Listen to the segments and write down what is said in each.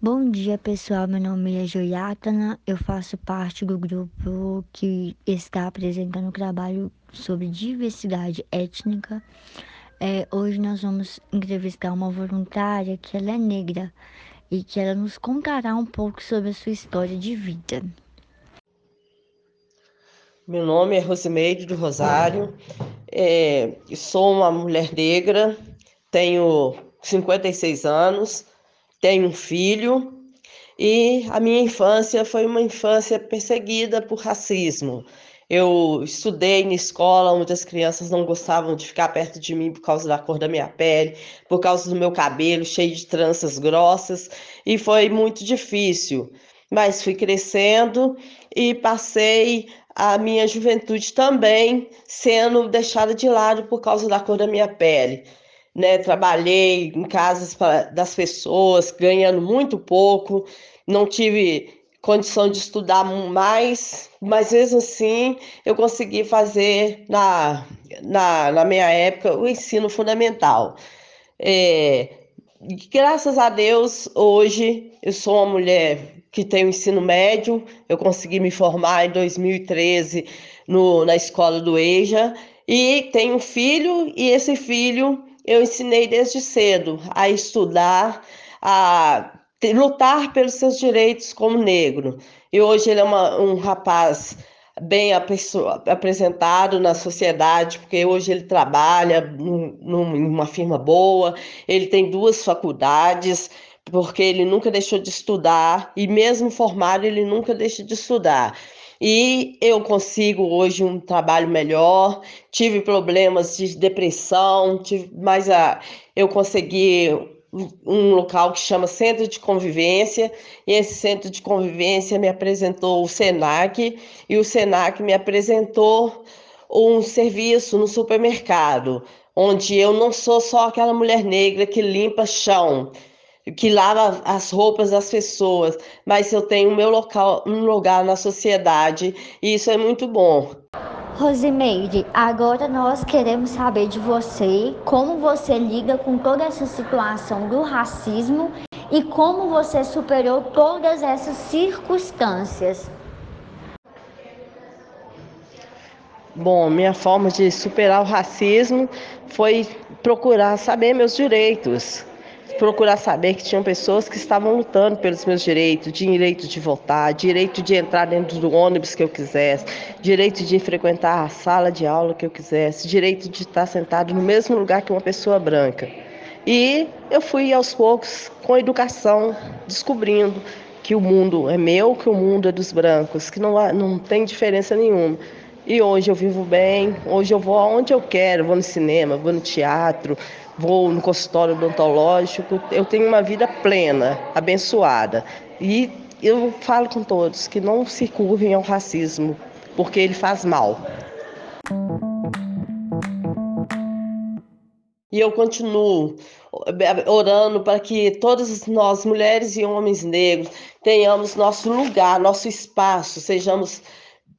Bom dia, pessoal. Meu nome é Joiatana. Eu faço parte do grupo que está apresentando o trabalho sobre diversidade étnica. É, hoje nós vamos entrevistar uma voluntária que ela é negra e que ela nos contará um pouco sobre a sua história de vida. Meu nome é Rosimeire do Rosário. É, sou uma mulher negra, tenho 56 anos tenho um filho e a minha infância foi uma infância perseguida por racismo. Eu estudei na escola onde as crianças não gostavam de ficar perto de mim por causa da cor da minha pele, por causa do meu cabelo cheio de tranças grossas, e foi muito difícil. Mas fui crescendo e passei a minha juventude também sendo deixada de lado por causa da cor da minha pele né? Trabalhei em casas pra, das pessoas, ganhando muito pouco, não tive condição de estudar mais, mas mesmo assim eu consegui fazer na, na, na minha época o ensino fundamental. É, graças a Deus, hoje eu sou uma mulher que tem o ensino médio, eu consegui me formar em 2013 no, na escola do EJA e tenho um filho, e esse filho eu ensinei desde cedo a estudar, a lutar pelos seus direitos como negro. E hoje ele é uma, um rapaz bem apresentado na sociedade, porque hoje ele trabalha num, numa firma boa, ele tem duas faculdades, porque ele nunca deixou de estudar, e mesmo formado, ele nunca deixa de estudar e eu consigo hoje um trabalho melhor. Tive problemas de depressão, tive, mas a, eu consegui um local que chama Centro de Convivência, e esse Centro de Convivência me apresentou o SENAC, e o SENAC me apresentou um serviço no supermercado, onde eu não sou só aquela mulher negra que limpa chão, que lava as roupas das pessoas, mas eu tenho meu local, um lugar na sociedade e isso é muito bom. Rosimeire, agora nós queremos saber de você como você lida com toda essa situação do racismo e como você superou todas essas circunstâncias. Bom, minha forma de superar o racismo foi procurar saber meus direitos, procurar saber que tinham pessoas que estavam lutando pelos meus direitos, direito de votar, direito de entrar dentro do ônibus que eu quisesse, direito de frequentar a sala de aula que eu quisesse, direito de estar sentado no mesmo lugar que uma pessoa branca. E eu fui aos poucos, com educação, descobrindo que o mundo é meu, que o mundo é dos brancos, que não, há, não tem diferença nenhuma. E hoje eu vivo bem, hoje eu vou aonde eu quero, vou no cinema, vou no teatro, vou no consultório odontológico, eu tenho uma vida plena, abençoada. E eu falo com todos que não se curvem ao racismo, porque ele faz mal. E eu continuo orando para que todas nós, mulheres e homens negros, tenhamos nosso lugar, nosso espaço, sejamos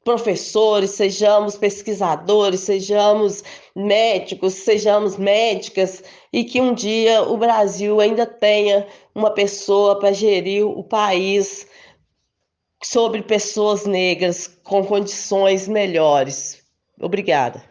professores, sejamos pesquisadores, sejamos médicos, sejamos médicas e que um dia o Brasil ainda tenha uma pessoa para gerir o país sobre pessoas negras com condições melhores. Obrigada.